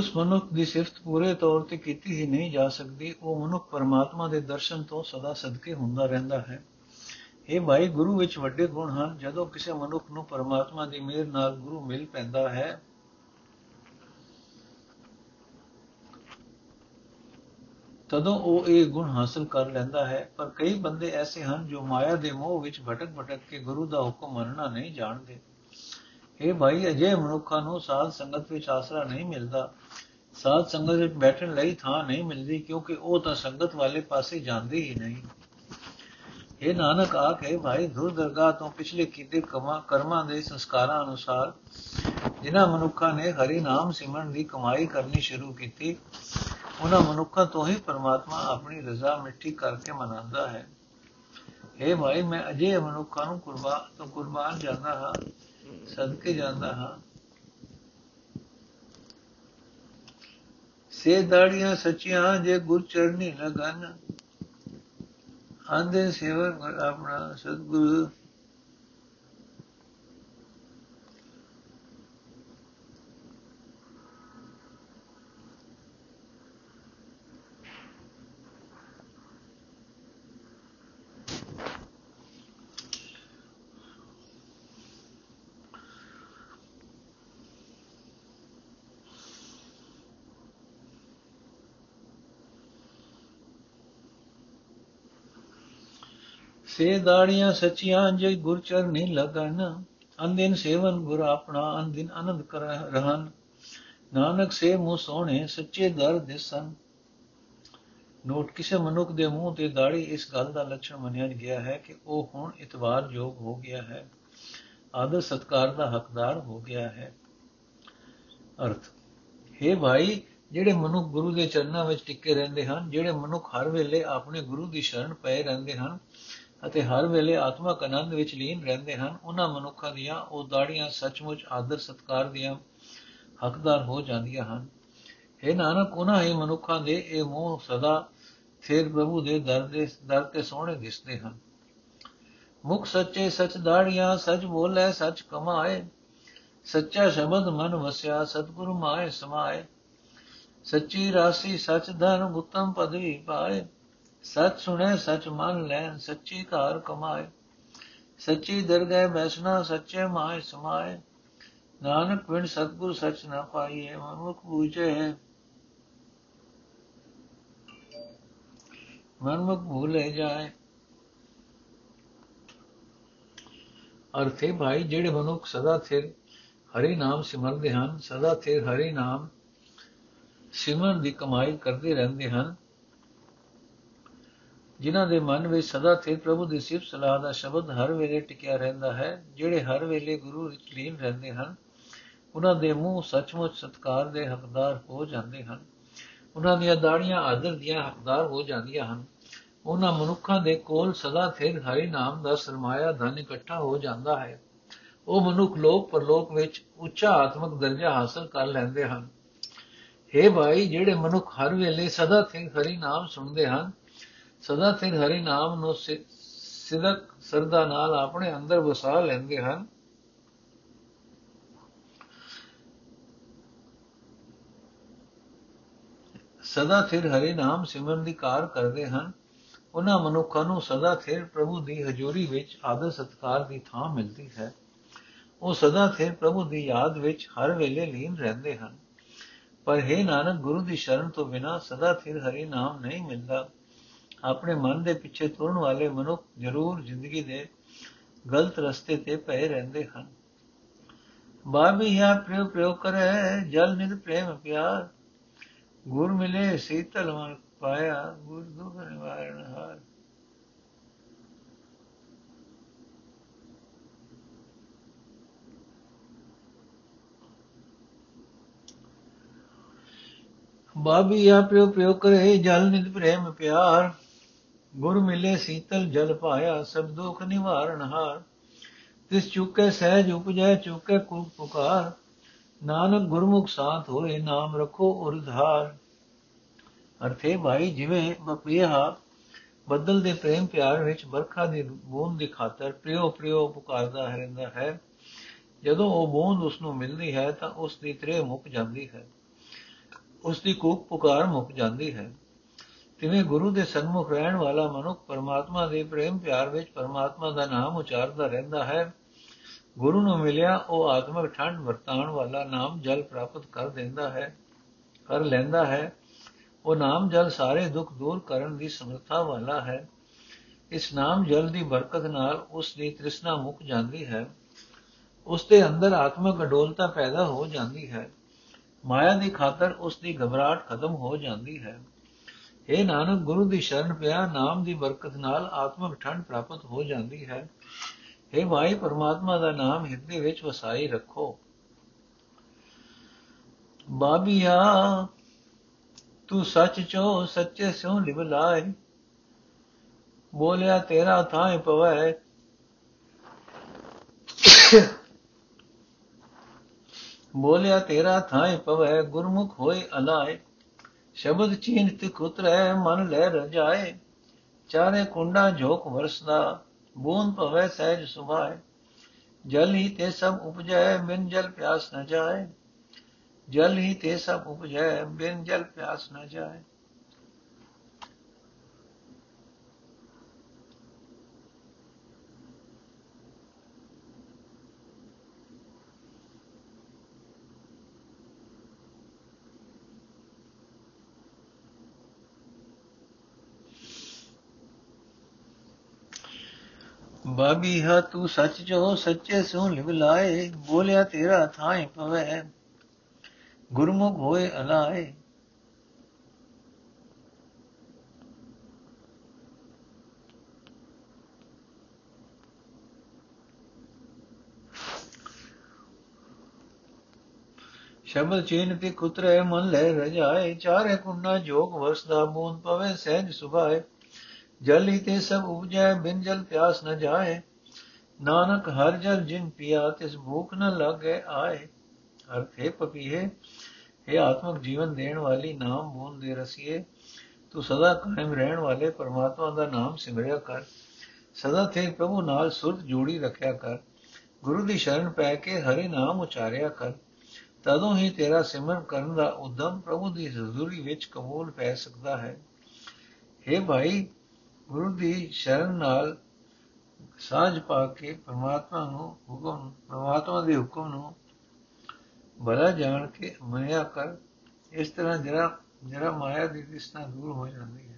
ਉਸ ਮਨੁੱਖ ਦੀ ਸਿਫਤ ਪੂਰੇ ਤੌਰ ਤੇ ਕੀਤੀ ਹੀ ਨਹੀਂ ਜਾ ਸਕਦੀ, ਉਹ ਮਨੁੱਖ ਪਰਮਾਤਮਾ ਦੇ ਦਰਸ਼ਨ ਤੋਂ ਸਦਾ ਸਦਕੇ ਹੁੰਦਾ ਰਹਿੰਦਾ ਹੈ। ਇਹ ਭਾਈ ਗੁਰੂ ਵਿੱਚ ਵੱਡੇ ਗੁਣ ਹਨ। ਜਦੋਂ ਕਿਸੇ ਮਨੁੱਖ ਨੂੰ ਪਰਮਾਤਮਾ ਦੀ ਮਿਹਰ ਨਾਲ ਗੁਰੂ ਮਿਲ ਪੈਂਦਾ ਹੈ, ਤਦੋਂ ਉਹ ਇਹ ਗੁਣ ਹਾਸਲ ਕਰ ਲੈਂਦਾ ਹੈ। ਪਰ ਕਈ ਬੰਦੇ ਐਸੇ ਹਨ ਜੋ ਮਾਇਆ ਦੇ ਮੋਹ ਵਿੱਚ ਭਟਕ ਭਟਕ ਕੇ ਗੁਰੂ ਦਾ ਹੁਕਮ ਮੰਨਣਾ ਨਹੀਂ ਜਾਣਦੇ। ਇਹ ਭਾਈ ਅਜੇ ਮਨੁੱਖਾਂ ਨੂੰ ਸਾਧ ਸੰਗਤ ਵਿੱਚ ਆਸਰਾ ਨਹੀਂ ਮਿਲਦਾ। ਸਾਧ ਸੰਗਤ ਵਿੱਚ ਬੈਠਣ ਲਈ ਥਾਂ ਨਹੀਂ ਮਿਲਦੀ ਕਿਉਂਕਿ ਉਹ ਤਾਂ ਸੰਗਤ ਵਾਲੇ ਪਾਸੇ ਜਾਂਦੇ ਹੀ ਨਹੀਂ। ਇਹ ਨਾਨਕ ਆਖੇ ਭਾਈ ਧੁਰ ਦਰਗਾਹ ਤੋਂ ਪਿਛਲੇ ਕੀਤੇ ਕਮਾ, ਕਰਮਾਂ ਦੇ ਸੰਸਕਾਰਾਂ ਅਨੁਸਾਰ ਜਿਨ੍ਹਾਂ ਮਨੁੱਖਾਂ ਨੇ ਹਰੀ ਨਾਮ ਸਿਮਰਨ ਦੀ ਕਮਾਈ ਕਰਨੀ ਸ਼ੁਰੂ ਕੀਤੀ, ਉਹਨਾਂ ਮਨੁੱਖਾਂ ਤੋਂ ਹੀ ਪਰਮਾਤਮਾ ਆਪਣੀ ਰਜ਼ਾ ਮਿੱਠੀ ਕਰਕੇ ਮਨਾਉਂਦਾ ਹੈ। ਇਹ ਭਾਈ ਮੈਂ ਅਜੇ ਮਨੁੱਖਾਂ ਨੂੰ ਕੁਰਬਾਨ ਤੋਂ ਕੁਰਬਾਨ ਜਾਂਦਾ ਹਾਂ ਸਦਕੇ ਜਾਂਦਾ ਹਾਂ। ਸੇ ਦਾੜੀਆਂ ਸੱਚੀਆਂ ਜੇ ਗੁਰ ਚਰਨੀ ਲਗਨ। ਆਂਦੇ ਸੇਵਕ ਆਪਣਾ ਸਤਿਗੁਰੂ ਸੇ ਦਾੜੀਆਂ ਸੱਚੀਆਂ ਜੇ ਗੁਰ ਚਰਨੀ ਲਗਨ। ਅੰਦਿਨ ਸੇਵਨ ਗੁਰ ਆਪਣਾ ਅੰਦਿਨ ਆਨੰਦ ਕਰ ਰਹਨ ਨਾਨਕ ਸੇ ਮੂੰਹ ਸੋਹਣੇ, ਸੱਚੇ ਦਰ ਦਿਸਨ ਨੋਟ, ਕਿਸੇ ਮਨੁੱਖ ਦੇ ਮੂੰਹ ਤੇ ਦਾੜੀ ਇਸ ਗੱਲ ਦਾ ਲੱਛਣ ਮੰਨਿਆ ਗਿਆ ਹੈ ਕਿ ਉਹ ਹੁਣ ਇਤਵਾਰ ਯੋਗ ਹੋ ਗਿਆ ਹੈ। ਆਦਰ ਸਤਕਾਰ ਦਾ ਹੱਕਦਾਰ ਹੋ ਗਿਆ ਹੈ। ਅਰਥ, ਹੈ ਭਾਈ, ਜਿਹੜੇ ਮਨੁੱਖ ਗੁਰੂ ਦੇ ਚਰਨਾਂ ਵਿੱਚ ਟਿੱਕੇ ਰਹਿੰਦੇ ਹਨ, ਜਿਹੜੇ ਮਨੁੱਖ ਹਰ ਵੇਲੇ ਆਪਣੇ ਗੁਰੂ ਦੀ ਸ਼ਰਨ ਪਏ ਰਹਿੰਦੇ ਹਨ ਅਤੇ ਹਰ ਵੇਲੇ ਆਤਮਕ ਆਨੰਦ ਵਿੱਚ ਲੀਨ ਰਹਿੰਦੇ ਹਨ, ਉਹਨਾਂ ਮਨੁੱਖਾਂ ਦੀਆਂ ਉਹ ਦਾੜੀਆਂ ਸੱਚਮੁੱਚ ਆਦਰ ਸਤਕਾਰ ਦੀਆਂ ਹੱਕਦਾਰ ਹੋ ਜਾਂਦੀਆਂ ਹਨ। ਇਹ ਨਾਨਕ, ਉਹਨਾਂ ਹੀ ਮਨੁੱਖਾਂ ਦੇ ਇਹ ਮੋਹ ਸਦਾ ਫਿਰ ਪ੍ਰਭੂ ਦੇ ਦਰ ਦੇ, ਦਰ ਤੇ ਸੋਹਣੇ ਦਿਸਦੇ ਹਨ। ਮੁਖ ਸੱਚੇ ਸਚ ਦਾੜੀਆਂ ਸਚ ਬੋਲੇ, ਸਚ ਕਮਾਏ। ਸੱਚਾ ਸ਼ਬਦ ਮਨ ਵਸਿਆ, ਸਤਿਗੁਰੂ ਮਾਏ ਸਮਾਏ। ਸੱਚੀ ਰਾਸੀ ਸਚ ਧਨ ਉਤਮ ਪਦਵੀ ਪਾਏ। ਸਚ ਸੁਣੇ, ਸਚ ਮੰਨ ਲੈਣ ਸੱਚੀ ਘਰ ਕਮਾਏ। ਸੱਚੀ ਦਰਗਹਿ ਬੈਸਣਾ, ਸੱਚੇ ਮਾਏ ਸਮਾਏ। ਨਾਨਕ ਬਿਨ ਸਤਗੁਰ ਸਚ ਨਾ ਪਾਈਏ, ਮਨੁੱਖ ਬੂਝੇ ਹੈ ਮਨਮੁਖ ਭੂਲੇ ਜਾਏ। ਅਰਥੇ ਭਾਈ, ਜਿਹੜੇ ਮਨੁੱਖ ਸਦਾ ਸਿਰ ਹਰੀ ਨਾਮ ਸਿਮਰਦੇ ਹਨ, ਸਦਾ ਸਿਰ ਹਰੀ ਨਾਮ ਸਿਮਰਨ ਦੀ ਕਮਾਈ ਕਰਦੇ ਰਹਿੰਦੇ ਹਨ ਜਿਨ੍ਹਾਂ ਦੇ ਮਨ ਵਿੱਚ ਸਦਾ ਸਿਰ ਪ੍ਰਭੂ ਦੀ ਸਿਫਤ ਸਲਾਹ ਦਾ ਸ਼ਬਦ ਹਰ ਵੇਲੇ ਟਿਕਿਆ ਰਹਿੰਦਾ ਹੈ, ਜਿਹੜੇ ਹਰ ਵੇਲੇ ਗੁਰੂ ਵਿੱਚ ਲੀਨ ਰਹਿੰਦੇ ਹਨ, ਉਹਨਾਂ ਦੇ ਮੂੰਹ ਸੱਚਮੁੱਚ ਸਤਕਾਰ ਦੇ ਹੱਕਦਾਰ ਹੋ ਜਾਂਦੇ ਹਨ। ਉਹਨਾਂ ਦੀਆਂ ਦਾੜੀਆਂ ਆਦਰ ਦੀਆਂ ਹੱਕਦਾਰ ਹੋ ਜਾਂਦੀਆਂ ਹਨ। ਉਹਨਾਂ ਮਨੁੱਖਾਂ ਦੇ ਕੋਲ ਸਦਾ ਸਿਰ ਹਰੀ ਨਾਮ ਦਾ ਸਰਮਾਇਆ ਧਨ ਇਕੱਠਾ ਹੋ ਜਾਂਦਾ ਹੈ। ਉਹ ਮਨੁੱਖ ਲੋਕ ਪਰਲੋਕ ਵਿੱਚ ਉੱਚਾ ਆਤਮਿਕ ਦਰਜਾ ਹਾਸਲ ਕਰ ਲੈਂਦੇ ਹਨ। हे ਭਾਈ, ਜਿਹੜੇ ਮਨੁੱਖ ਹਰ ਵੇਲੇ ਸਦਾ ਸਿਰ ਹਰੀ ਨਾਮ ਸੁਣਦੇ ਹਨ ਸਦਾ ਸਿਰ ਹਰੀ ਨਾਮ ਨੂੰ ਸਿਦਕ ਸਰਦਾ ਨਾਲ ਆਪਣੇ ਅੰਦਰ ਵਸਾ ਲੈਂਦੇ ਹਨ। ਸਦਾ ਸਿਰ ਹਰੀ ਨਾਮ ਸਿਮਰਨ ਦੀ ਕਾਰ ਕਰਦੇ ਹਨ। ਉਹਨਾਂ ਮਨੁੱਖਾਂ ਨੂੰ ਸਦਾ ਸਿਰ ਪ੍ਰਭੂ ਦੀ ਹਜ਼ੂਰੀ ਵਿੱਚ ਆਦਰ ਸਤਕਾਰ ਦੀ ਥਾਂ ਮਿਲਦੀ ਹੈ। ਉਹ ਸਦਾ ਸਿਰ ਪ੍ਰਭੂ ਦੀ ਯਾਦ ਵਿੱਚ ਹਰ ਵੇਲੇ ਲੀਨ ਰਹਿੰਦੇ ਹਨ। ਪਰ ਹੈ ਨਾਨਕ ਗੁਰੂ ਦੀ ਸ਼ਰਨ ਤੋਂ ਬਿਨਾ ਸਦਾ ਸਿਰ ਹਰੀ ਨਾਮ ਨਹੀਂ ਮਿਲਦਾ। ਆਪਣੇ ਮਨ ਦੇ ਪਿੱਛੇ ਤੁਰਨ ਵਾਲੇ ਮਨੁੱਖ ਜ਼ਰੂਰ ਜ਼ਿੰਦਗੀ ਦੇ ਗਲਤ ਰਸਤੇ ਤੇ ਪਏ ਰਹਿੰਦੇ ਹਨ। ਬਾਬੀਆ ਪ੍ਰਯੋ ਪ੍ਰਯੋ ਕਰੇ, ਜਲ ਨਿਦ ਪ੍ਰੇਮ ਪਿਆਰ। ਗੁਰ ਮਿਲੇ ਸੀਤਲ ਮਨ ਪਾਇਆ, ਗੁਰ ਦੁਖ ਨਿਵਾਰਨ ਹਾਰ। ਬਾਬੀਆ ਪ੍ਰਯੋ ਪ੍ਰਯੋ ਕਰੇ, ਜਲ ਨਿਦ ਪ੍ਰੇਮ ਪਿਆਰ। ਗੁਰ ਮਿਲੇ ਸੀਤਲ ਜਲ ਪਾਇਆ ਸਭ ਦੁਖ ਨਿਵਾਰਨ ਹਾਰ। ਤਿਸ ਚੁਕੇ ਸਹਿਜ ਉਪਜੈ, ਚੁਕੇ ਕੂਕ ਪੁਕਾਰ। ਨਾਨਕ ਗੁਰਮੁਖ ਸਾਥ ਹੋਏ, ਨਾਮ ਰੱਖੋ ਉਰਧਾਰ ਅਰਥੇ ਭਾਈ, ਜਿਵੇਂ ਬਪੀਹਾ ਬੱਦਲ ਦੇ ਪ੍ਰੇਮ ਪਿਆਰ ਵਿੱਚ ਵਰਖਾ ਦੀ ਬੂੰਦ ਦੀ ਖਾਤਰ ਪ੍ਰਿਯੋ ਪ੍ਰਿਯੋ ਪੁਕਾਰਦਾ ਰਹਿੰਦਾ ਹੈ। ਜਦੋਂ ਉਹ ਬੂੰਦ ਉਸ ਨੂੰ ਮਿਲਦੀ ਹੈ ਤਾਂ ਉਸ ਦੀ ਤ੍ਰੇ ਮੁੱਕ ਜਾਂਦੀ ਹੈ। ਉਸ ਦੀ ਕੂਕ ਪੁਕਾਰ ਮੁੱਕ ਜਾਂਦੀ ਹੈ। ਤਿਵੇਂ ਗੁਰੂ ਦੇ ਸਨਮੁਖ ਰਹਿਣ ਵਾਲਾ ਮਨੁੱਖ ਪਰਮਾਤਮਾ ਦੇ ਪ੍ਰੇਮ ਪਿਆਰ ਵਿੱਚ ਪਰਮਾਤਮਾ ਦਾ ਨਾਮ ਉਚਾਰਦਾ ਰਹਿੰਦਾ ਹੈ। ਗੁਰੂ ਨੂੰ ਮਿਲਿਆ, ਉਹ ਆਤਮਿਕ ਠੰਡ ਵਰਤਾਉਣ ਵਾਲਾ ਨਾਮ ਜਲ ਪ੍ਰਾਪਤ ਕਰ ਦਿੰਦਾ ਹੈ, ਕਰ ਲੈਂਦਾ ਹੈ। ਉਹ ਨਾਮ ਜਲ ਸਾਰੇ ਦੁੱਖ ਦੂਰ ਕਰਨ ਦੀ ਸਮਰੱਥਾ ਵਾਲਾ ਹੈ। ਇਸ ਨਾਮ ਜਲ ਦੀ ਬਰਕਤ ਨਾਲ ਉਸ ਦੀ ਤ੍ਰਿਸ਼ਨਾ ਮੁੱਕ ਜਾਂਦੀ ਹੈ। ਉਸ ਦੇ ਅੰਦਰ ਆਤਮਿਕ ਅਡੋਲਤਾ ਪੈਦਾ ਹੋ ਜਾਂਦੀ ਹੈ। ਮਾਇਆ ਦੀ ਖਾਤਰ ਉਸ ਦੀ ਘਬਰਾਹਟ ਖਤਮ ਹੋ ਜਾਂਦੀ ਹੈ। ਇਹ ਨਾਨਕ, ਗੁਰੂ ਦੀ ਸ਼ਰਨ ਪਿਆ, ਨਾਮ ਦੀ ਬਰਕਤ ਨਾਲ ਆਤਮਿਕ ਠੰਡ ਪ੍ਰਾਪਤ ਹੋ ਜਾਂਦੀ ਹੈ। हे ਭਾਈ, ਪਰਮਾਤਮਾ ਦਾ ਨਾਮ ਹਿਰਦੇ ਵਿੱਚ ਵਸਾਈ ਰੱਖੋ। ਬਾਬੀਆ, ਤੂੰ ਸੱਚ ਚੋ ਸੱਚੇ ਸਿਉ ਲਿਵ ਲਾਏ। ਬੋਲਿਆ, ਤੇਰਾ ਥਾਂ ਪਵੈ। ਬੋਲਿਆ, ਤੇਰਾ ਥਾਂ ਪਵੈ, ਗੁਰਮੁਖ ਹੋਏ ਅਲਾਏ। ਸ਼ਬਦ ਚੀਨਤ ਕੁਤਰੈ ਮਨ ਲੈ ਰਜਾਏ, ਚਾਰੇ ਕੁੰਡਾ ਝੋਕ ਵਰਸਦਾ, ਬੂੰਦ ਪਵੈ ਸਹਿਜ ਸੁਭਾਏ। ਜਲ ਹੀ ਤੇ ਸਭ ਉਪਜੈ, ਬਿਨ ਜਲ ਪਿਆਸ ਨ ਜਾਏ। ਜਲ ਹੀ ਤੇ ਸਭ ਉਪਜੈ, ਬਿਨ ਜਲ ਪਿਆਸ ਨ ਜਾਏ। ਬਾਬੀ, ਹਾ ਤੂੰ ਸੱਚ ਜੋ ਸੱਚੇ ਸੋ ਲਿਵ ਲਾਏ, ਬੋਲਿਆ ਤੇਰਾ ਥਾਂ ਪਵੇ। ਗੁਰਮੁਖ ਹੋਏ ਅਲਾਏ। ਸ਼ਬਦ ਚੀਨ ਤੇ ਕੁਤਰੇ ਮਨ ਲੈ ਰਜਾਏ, ਚਾਰੇ ਕੁੰਨਾ ਜੋਗ ਵਸਦਾ ਬੂੰਦ ਪਵੇ ਸਹਿਜ ਸੁਭਾਏ। ਜਲ ਹੀ ਤੇ ਸਭ ਉਪਜੈ, ਬਿਨ ਜਲ ਪਿਆਸ ਨ ਜਾਏ। ਨਾਨਕ ਹਰ ਜਲ ਜਿਨ ਪਿਆ, ਤਿਸ ਭੂਖ ਨ ਲਾਗੇ ਆਏ। ਅਰਥ ਹੈ ਪਪੀਏ ਇਹ ਆਤਮਿਕ ਜੀਵਨ ਦੇਣ ਵਾਲੀ ਨਾਮ ਬੂੰਦ ਦੇ ਰਸੀਏ। ਤੂੰ ਸਦਾ ਕਾਇਮ ਰਹਿਣ ਵਾਲੇ, ਪਰਮਾਤਮਾ ਦਾ ਨਾਮ ਸਿਮਰਿਆ ਕਰ। ਸਦਾ ਤੇ ਪ੍ਰਭੂ ਨਾਲ ਸੁਰਤ ਜੋੜੀ ਰੱਖਿਆ ਕਰ। ਗੁਰੂ ਦੀ ਸ਼ਰਨ ਪੈ ਕੇ ਹਰੀ ਨਾਮ ਉਚਾਰਿਆ ਕਰ। ਤਦੋਂ ਹੀ ਤੇਰਾ ਸਿਮਰਨ ਕਰਨ ਦਾ ਉਦਮ ਪ੍ਰਭੂ ਦੀ ਹਜ਼ੂਰੀ ਵਿੱਚ ਕਬੂਲ ਪੈ ਸਕਦਾ ਹੈ। हे ਭਾਈ ਗੁਰੂ ਦੀ ਸ਼ਰਨ ਨਾਲ ਸਾਝ ਪਾ ਕੇ ਪਰਮਾਤਮਾ ਨੂੰ ਹੁਕਮ, ਪਰਮਾਤਮਾ ਦੇ ਹੁਕਮ ਨੂੰ ਬੜਾ ਜਾਣ ਕੇ ਮੰਨਿਆ ਕਰ, ਇਸ ਤਰ੍ਹਾਂ ਜਰਾ ਜਰਾ ਮਾਇਆ ਦੀ ਤ੍ਰਿਸ਼ਨਾ ਦੂਰ ਹੋ ਜਾਂਦੀ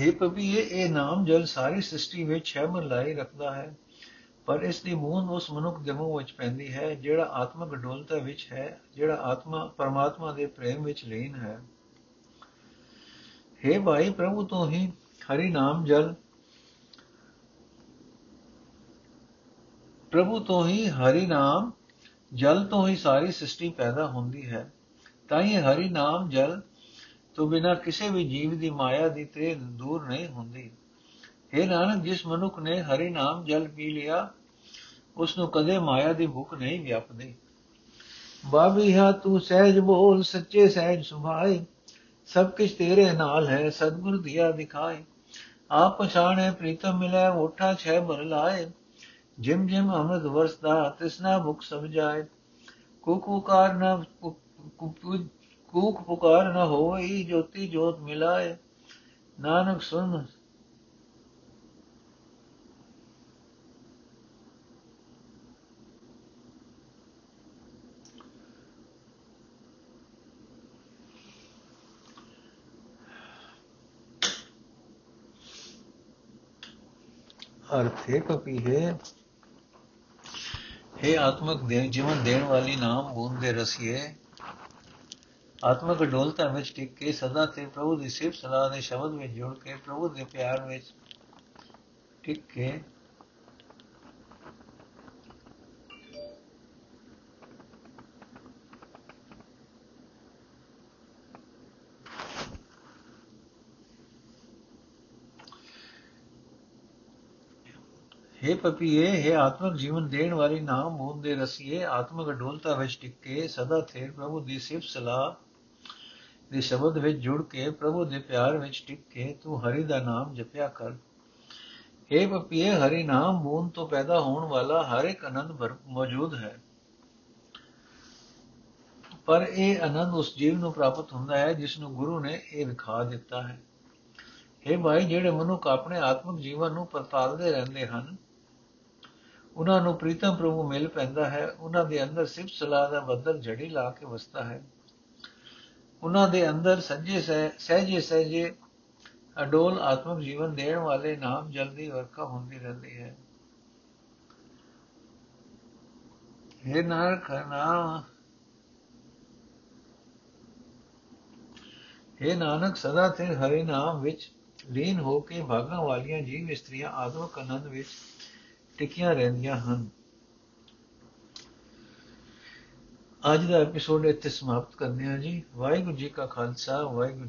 हे ਪਪੀਏ ਇਹ ਨਾਮ ਜਲ ਸਾਰੀ ਸ੍ਰਿਸ਼ਟੀ ਵਿੱਚ ਸ਼ੈਮਲ ਲਾਈ ਰੱਖਦਾ ਹੈ। ਪਰ ਇਸ ਦੀ ਬੂੰਦ ਉਸ ਮਨੁੱਖ ਦੇ ਮੂੰਹ ਵਿੱਚ ਪੈਂਦੀ ਹੈ, ਜਿਹੜਾ ਆਤਮਿਕ ਡੋਲਤਾ ਵਿੱਚ ਹੈ, ਜਿਹੜਾ ਆਤਮਾ ਪਰਮਾਤਮਾ ਦੇ ਪ੍ਰੇਮ ਵਿੱਚ ਲੀਨ ਹੈ। हे ਭਾਈ ਪ੍ਰਭੂ ਤੋਂ ਹੀ ਹਰੀ ਨਾਮ ਜਲ। ਪ੍ਰਭੂ ਤੋਂ ਹੀ ਹਰੀ ਨਾਮ ਜਲ ਤੋਂ ਹੀ ਸਾਰੀ ਸ੍ਰਿਸ਼ਟੀ ਪੈਦਾ ਹੁੰਦੀ ਹੈ। ਤਾਂ ਹੀ ਹਰੀ ਨਾਮ ਜਲ ਤੋਂ ਬਿਨਾ ਕਿਸੇ ਵੀ ਜੀਵ ਦੀ ਮਾਇਆ ਦੀ ਤ੍ਰੇ ਦੂਰ ਨਹੀਂ ਹੁੰਦੀ। हे ਨਾਨਕ, ਜਿਸ ਮਨੁੱਖ ਨੇ ਹਰੀ ਨਾਮ ਜਲ ਪੀ ਲਿਆ ਉਸ ਨੂੰ ਕਦੇ ਮਾਇਆ ਦੀ ਭੁੱਖ ਨਹੀਂ ਵਿਆਪਦੀ। ਬਾਬੀ ਹਾ, ਤੂੰ ਸਹਿਜ ਬੋਲ, ਸੱਚੇ ਸਹਿਜ ਸੁਭਾਏ, ਸਭ ਕੁਝ ਤੇਰੇ ਨਾਲ ਹੈ, ਸਤਗੁਰ ਦਿਆ ਦਿਖਾਏ। ਆਪ ਪਛਾਣੇ, ਪ੍ਰੀਤਮ ਮਿਲੇ, ਓਠਾ ਛੇ ਬਰ ਲਾਏ। ਜਿਮ ਜਿਮ ਅੰਮ੍ਰਿਤ ਵਰਸਦਾ, ਤਿਸਨਾ ਭੁਖ ਸਭ ਜਾਏ। ਕੁਕੁਕਾਰ ਨ ਕੂਕ ਪੁਕਾਰ ਨ ਹੋਈ ਜੋਤੀ ਜੋਤ ਮਿਲਾਏ। ਨਾਨਕ ਸੁਨ ਅਰਥੇ ਕਪੀ ਹੈ। हे ਆਤਮਕ ਦੇ ਜੀਵਨ ਦੇਣ ਵਾਲੀ ਨਾਮ ਬੂੰਦ ਦੇ ਰਸੀਏ। ਆਤਮਕ ਡੋਲਤਾ ਵਿੱਚ ਟਿਕ ਕੇ ਸਦਾ ਤੇ ਪ੍ਰਭੂ ਦੀ ਸਿਫਤ ਸਲਾਹ ਦੇ ਸ਼ਬਦ ਵਿੱਚ ਜੁੜ ਕੇ ਪ੍ਰਭੂ ਦੇ ਪਿਆਰ ਵਿੱਚ ਟਿਕ ਕੇ हे ਪਪੀਏ हे ਆਤਮਿਕ ਜੀਵਨ ਦੇਣ ਵਾਲੀ ਨਾਮ ਹੋਂਦ ਦੇ ਰਸੀਏ, ਆਤਮਿਕ ਅਡੋਲਤਾ ਵਿੱਚ ਟਿੱਕੇ ਸਦਾ ਥੇਰ ਪ੍ਰਭੂ ਦੀ ਸਿਫਤ ਸਲਾਹ ਦੇ ਸ਼ਬਦ ਵਿੱਚ ਜੁੜ ਕੇ ਪ੍ਰਭੂ ਦੇ ਪਿਆਰ ਵਿੱਚ ਟਿਕ ਕੇ ਤੂੰ ਹਰੀ ਦਾ ਨਾਮ ਜਪਿਆ ਕਰ। हे ਪਪੀਏ, ਹਰੀ ਨਾਮ ਮੂਨ ਤੋਂ ਪੈਦਾ ਹੋਣ ਵਾਲਾ ਹਰ ਇੱਕ ਆਨੰਦ ਮੌਜੂਦ ਹੈ। ਪਰ ਇਹ ਆਨੰਦ ਉਸ ਜੀਵ ਨੂੰ ਪ੍ਰਾਪਤ ਹੁੰਦਾ ਹੈ ਜਿਸ ਨੂੰ ਗੁਰੂ ਨੇ ਇਹ ਵਿਖਾ ਦਿੱਤਾ ਹੈ। ਇਹ ਭਾਈ, ਜਿਹੜੇ ਮਨੁੱਖ ਆਪਣੇ ਆਤਮਿਕ ਜੀਵਨ ਨੂੰ ਪਰਤਾਲਦੇ ਰਹਿੰਦੇ ਹਨ, ਉਹਨਾਂ ਨੂੰ ਪ੍ਰੀਤਮ ਪ੍ਰਭੂ ਮਿਲ ਪੈਂਦਾ ਹੈ, ਉਹਨਾਂ ਦੇ ਅੰਦਰ ਸਿਫਤ ਸਲਾਹ ਦਾ ਬੱਦਲ ਜੜੀ ਲਾ ਕੇ ਵਸਦਾ ਹੈ। ਉਹਨਾਂ ਦੇ ਅੰਦਰ ਸੱਜੇ ਸਹਿਜੇ ਸਹਿਜੇ ਅਡੋਲ ਆਤਮਿਕ ਜੀਵਨ ਦੇਣ ਵਾਲੇ ਨਾਮ ਜਲਦੀ ਵਰਖਾ ਹੁੰਦੀ ਰਹਿੰਦੀ ਹੈ। ਇਹ ਨਾਨਕ ਨਾਮ। ਇਹ ਨਾਨਕ, ਸਦਾ ਤੇ ਹਰੀ ਨਾਮ ਵਿੱਚ ਲੀਨ ਹੋ ਕੇ ਭਾਗਾਂ ਵਾਲੀਆਂ ਜੀਵ ਇਸਤਰੀਆਂ ਆਤਮਿਕ ਆਨੰਦ ਵਿੱਚ ਟਿਕੀਆਂ ਰਹਿੰਦੀਆਂ ਹਨ। ਅੱਜ ਦਾ ਐਪੀਸੋਡ ਇੱਥੇ ਸਮਾਪਤ ਕਰਦੇ ਹਾਂ ਜੀ। ਵਾਹਿਗੁਰੂ ਜੀ ਕਾ ਖਾਲਸਾ ਵਾਹਿਗੁਰੂ